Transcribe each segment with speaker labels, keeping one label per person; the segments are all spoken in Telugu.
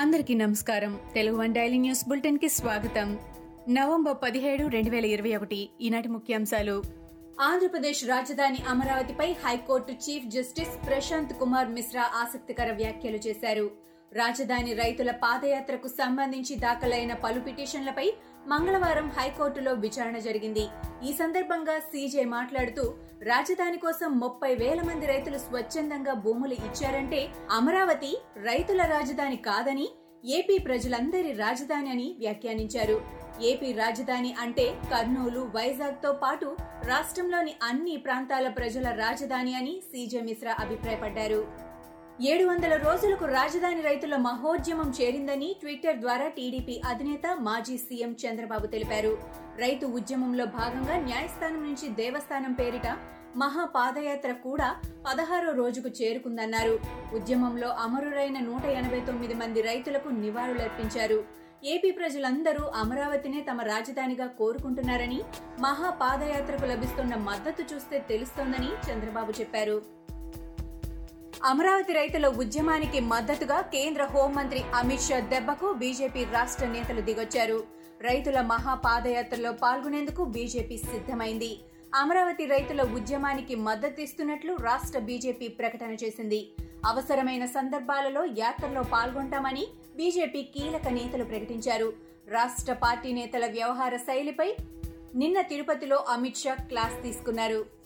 Speaker 1: అందరికీ నమస్కారం. తెలుగు వన్ డైలీ న్యూస్ బులెటిన్కి స్వాగతం. నవంబర్ పదిహేడు రెండు వేల ఇరవై ఒకటి. ఈనాటి ముఖ్యాంశాలు. ఆంధ్రప్రదేశ్ రాజధాని అమరావతిపై high court chief justice Prashant Kumar Mishra ఆసక్తికర వ్యాఖ్యలు చేశారు. రాజధాని రైతుల పాదయాత్రకు సంబంధించి దాఖలైన పలు పిటిషన్లపై మంగళవారం హైకోర్టులో విచారణ జరిగింది. ఈ సందర్భంగా సీజే మాట్లాడుతూ రాజధాని కోసం ముప్పై వేల మంది రైతులు స్వచ్ఛందంగా భూములు ఇచ్చారంటే అమరావతి రైతుల రాజధాని కాదని ఏపీ ప్రజలందరి రాజధాని అని వ్యాఖ్యానించారు. ఏపీ రాజధాని అంటే కర్నూలు వైజాగ్తో పాటు రాష్ట్రంలోని అన్ని ప్రాంతాల ప్రజల రాజధాని అని సీజే మిశ్రా అభిప్రాయపడ్డారు. ఏడు వందల రోజులకు రాజధాని రైతుల మహోద్యమం చేరిందని ట్విట్టర్ ద్వారా టీడీపీ అధినేత మాజీ సీఎం చంద్రబాబు తెలిపారు. రైతు ఉద్యమంలో భాగంగా న్యాయస్థానం నుంచి దేవస్థానం పేరిట మహా పాదయాత్ర కూడా పదహారో రోజుకు చేరుకుందన్నారు. ఉద్యమంలో అమరులైన నూట ఎనభై తొమ్మిది మంది రైతులకు నివాళులర్పించారు. ఏపీ ప్రజలందరూ అమరావతినే తమ రాజధానిగా కోరుకుంటున్నారని మహా పాదయాత్రకు లభిస్తున్న మద్దతు చూస్తే తెలుస్తోందని చంద్రబాబు చెప్పారు. అమరావతి రైతుల ఉద్యమానికి మద్దతుగా కేంద్ర హోంమంత్రి అమిత్ షా దెబ్బకు బీజేపీ రాష్ట్ర నేతలు దిగొచ్చారు. రైతుల మహా పాదయాత్రలో పాల్గొనేందుకు బీజేపీ సిద్ధమైంది. అమరావతి రైతుల ఉద్యమానికి మద్దతిస్తున్నట్లు రాష్ట్ర బీజేపీ ప్రకటన చేసింది. అవసరమైన సందర్భాలలో యాత్రలో పాల్గొంటామని బీజేపీ కీలక నేతలు ప్రకటించారు. రాష్ట్ర పార్టీ నేతల వ్యవహార శైలిపై నిన్న తిరుపతిలో అమిత్ షా క్లాస్ తీసుకున్నారు.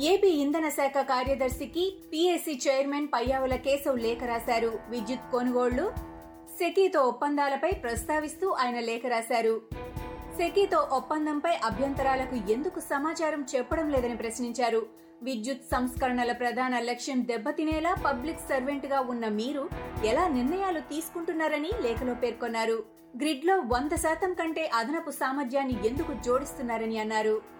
Speaker 1: ఏపీ ఇంధన శాఖ కార్యదర్శికి పీఎస్సీ చైర్మన్ పయ్యావుల కేశవ్ లేఖ రాశారు. విద్యుత్ కొనుగోళ్ళు సెకీతో ఒప్పందాలపై ప్రస్తావిస్తూ ఆయన లేఖ రాశారు. సెకీతో ఒప్పందంపై అభ్యంతరాలకు ఎందుకు సమాచారం చెప్పడం లేదని ప్రశ్నించారు. విద్యుత్ సంస్కరణల ప్రధాన లక్ష్యం దెబ్బతినేలా పబ్లిక్ సర్వెంట్గా ఉన్న మీరు ఎలా నిర్ణయాలు తీసుకుంటున్నారని లేఖలో పేర్కొన్నారు. గ్రిడ్లో వంద శాతం కంటే అదనపు సామర్థ్యాన్ని ఎందుకు జోడిస్తున్నారని అన్నారు.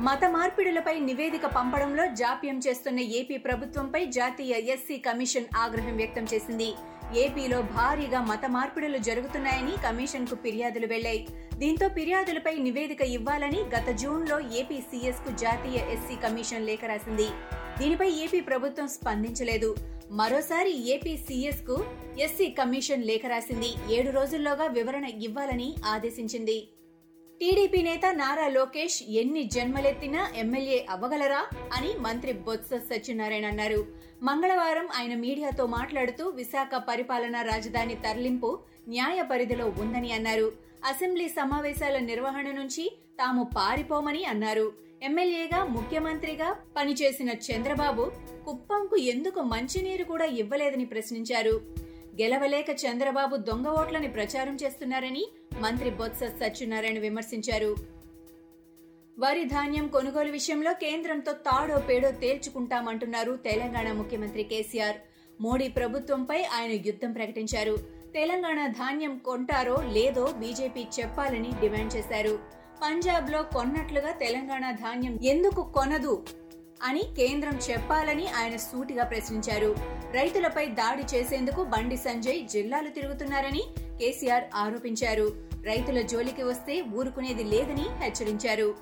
Speaker 1: మత మార్పిడులపై నివేదిక పంపడంలో జాప్యం చేస్తున్న ఏపీ ప్రభుత్వంపై జాతీయ ఎస్సీ కమిషన్ ఆగ్రహం వ్యక్తం చేసింది. ఏపీలో భారీగా మత మార్పిడులు జరుగుతున్నాయని కమిషన్కు ఫిర్యాదులు వెళ్ళాయి. దీంతో ఫిర్యాదులపై నివేదిక ఇవ్వాలని గత జూన్లో ఏపీ సీఎస్కు జాతీయ ఎస్సీ కమిషన్ లేఖ రాసింది. దీనిపై ఏపీ ప్రభుత్వం స్పందించలేదు. మరోసారి ఏపీ సీఎస్కు ఎస్సీ కమిషన్ లేఖ రాసింది. ఏడు రోజుల్లోగా వివరణ ఇవ్వాలని ఆదేశించింది. టీడీపీ నేత నారా లోకేష్ ఎన్ని జన్మలెత్తినా ఎమ్మెల్యే అవ్వగలరా అని మంత్రి బొత్స సత్యనారాయణ అన్నారు. మంగళవారం ఆయన మీడియాతో మాట్లాడుతూ విశాఖ పరిపాలనా రాజధాని తరలింపు న్యాయ పరిధిలో ఉందని అన్నారు. అసెంబ్లీ సమావేశాల నిర్వహణ నుంచి తాము పారిపోమని అన్నారు. ఎమ్మెల్యేగా ముఖ్యమంత్రిగా పనిచేసిన చంద్రబాబు కుప్పంకు ఎందుకు మంచినీరు కూడా ఇవ్వలేదని ప్రశ్నించారు. గెలవలేక చంద్రబాబు దొంగ ఓట్లని ప్రచారం చేస్తున్నారని మంత్రి బొత్స సత్యనారాయణ విమర్శించారు. వరి ధాన్యం కొనుగోలు విషయంలో కేంద్రంతో తాడో పేడో తేల్చుకుంటామంటున్నారు తెలంగాణ ముఖ్యమంత్రి కేసీఆర్. మోడీ ప్రభుత్వంపై ఆయన యుద్ధం ప్రకటించారు. తెలంగాణ ధాన్యం కొంటారో లేదో బీజేపీ చెప్పాలని డిమాండ్ చేశారు. పంజాబ్లో కొన్నట్లుగా తెలంగాణ ధాన్యం ఎందుకు కొనదు? అని కేంద్రం చెప్పాలని ఆయన సూటిగా ప్రశ్నించారు. రైతులపై దాడి చేసేందుకు బండి సంజయ్ జిల్లాలు తిరుగుతున్నారని కేసీఆర్ ఆరోపించారు. రైతుల జోలికి వస్తే ఊరుకునేది లేదని హెచ్చరించారు.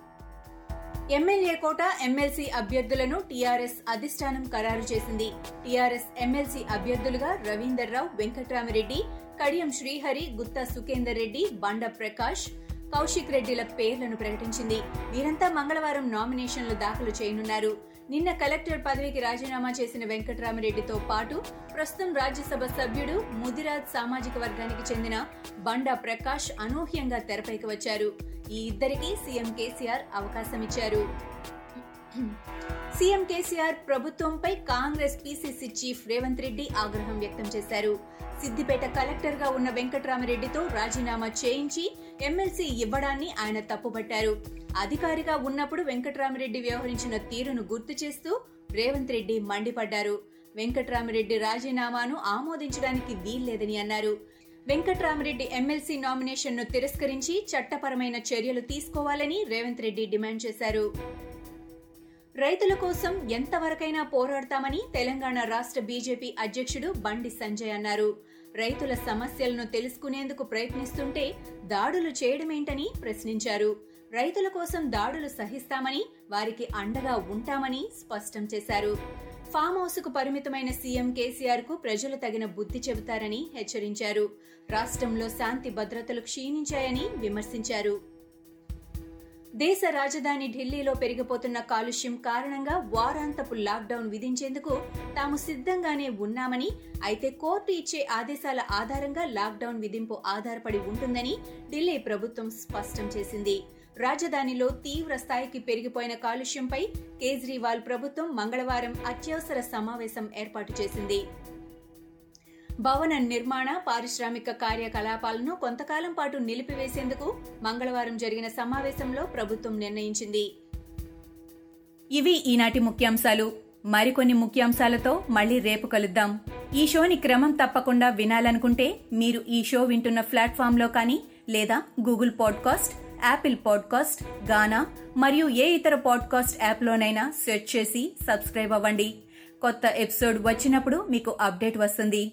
Speaker 1: ఎమ్మెల్యే కోట ఎమ్మెల్సీ అభ్యర్థులను టీఆర్ఎస్ అధిష్టానం ఖరారు చేసింది. టీఆర్ఎస్ ఎమ్మెల్సీ అభ్యర్థులుగా రవీందర్ రావు వెంకట్రామరెడ్డి కడియం శ్రీహరి గుత్తా సుఖేందర్ రెడ్డి బండ ప్రకాష్ కౌశిక్ రెడ్డిల పేర్లను ప్రకటించింది. వీరంతా మంగళవారం నామినేషన్లు దాఖలు చేయనున్నారు. నిన్న కలెక్టర్ పదవికి రాజీనామా చేసిన వెంకట్రామరెడ్డితో పాటు ప్రస్తుతం రాజ్యసభ సభ్యుడు ముదిరాజ్ సామాజిక వర్గానికి చెందిన బండా ప్రకాష్ అనూహ్యంగా తెరపైకి వచ్చారు. ఈ ఇద్దరికీ సీఎం కేసీఆర్ అవకాశమిచ్చారు. సీఎం కేసీఆర్ ప్రభుత్వంపై కాంగ్రెస్ పీసీసీ చీఫ్ రేవంత్ రెడ్డి ఆగ్రహం వ్యక్తం చేశారు. సిద్దిపేట కలెక్టర్గా ఉన్న వెంకట్రామరెడ్డితో రాజీనామా చేయించి ఎమ్మెల్సీ ఇవ్వడాన్ని ఆయన తప్పుపట్టారు. అధికారిగా ఉన్నప్పుడు వెంకట్రామరెడ్డి వ్యవహరించిన తీరును గుర్తు చేస్తూ రేవంత్ రెడ్డి మండిపడ్డారు. వెంకట్రామరెడ్డి రాజీనామాను ఆమోదించడానికి వీల్లేదని అన్నారు. వెంకట్రామరెడ్డి ఎమ్మెల్సీ నామినేషన్ను తిరస్కరించి చట్టపరమైన చర్యలు తీసుకోవాలని రేవంత్ రెడ్డి డిమాండ్ చేశారు. రైతుల కోసం ఎంతవరకైనా పోరాడతామని తెలంగాణ రాష్ట్ర బీజేపీ అధ్యక్షుడు బండి సంజయ్ అన్నారు. రైతుల సమస్యలను తెలుసుకునేందుకు ప్రయత్నిస్తుంటే దాడులు చేయడమేంటని ప్రశ్నించారు. రైతుల కోసం దాడులు సహిస్తామని వారికి అండగా ఉంటామని స్పష్టం చేశారు. ఫామ్ హౌస్కు పరిమితమైన సీఎం కేసీఆర్కు ప్రజలు తగిన బుద్ధి చెబుతారని హెచ్చరించారు. రాష్ట్రంలో శాంతి భద్రతలు క్షీణించాయని విమర్శించారు. దేశ రాజధాని ఢిల్లీలో పెరిగిపోతున్న కాలుష్యం కారణంగా వారాంతపు లాక్డౌన్ విధించేందుకు తాము సిద్ధంగానే ఉన్నామని అయితే కోర్టు ఇచ్చే ఆదేశాల ఆధారంగా లాక్డౌన్ విధింపు ఆధారపడి ఉంటుందని ఢిల్లీ ప్రభుత్వం స్పష్టం చేసింది. రాజధానిలో తీవ్ర స్థాయికి పెరిగిపోయిన కాలుష్యంపై కేజ్రీవాల్ ప్రభుత్వం మంగళవారం అత్యవసర సమావేశం ఏర్పాటు చేసింది. భవన నిర్మాణ పారిశ్రామిక కార్యకలాపాలను కొంతకాలం పాటు నిలిపివేసేందుకు మంగళవారం జరిగిన సమావేశంలో ప్రభుత్వం నిర్ణయించింది. ఇవి ఈనాటి ముఖ్యాంశాలు. మరికొన్ని ముఖ్యాంశాలతో మళ్ళీ రేపు కలుద్దాం. ఈ షోని క్రమం తప్పకుండా వినాలనుకుంటే మీరు ఈ షో వింటున్న ప్లాట్ఫామ్లో కానీ లేదా Google podcast Apple podcast Gaana మరియు ఏ ఇతర పాడ్కాస్ట్ యాప్లోనైనా సెర్చ్ చేసి సబ్స్క్రైబ్ అవ్వండి. కొత్త ఎపిసోడ్ వచ్చినప్పుడు మీకు అప్డేట్ వస్తుంది.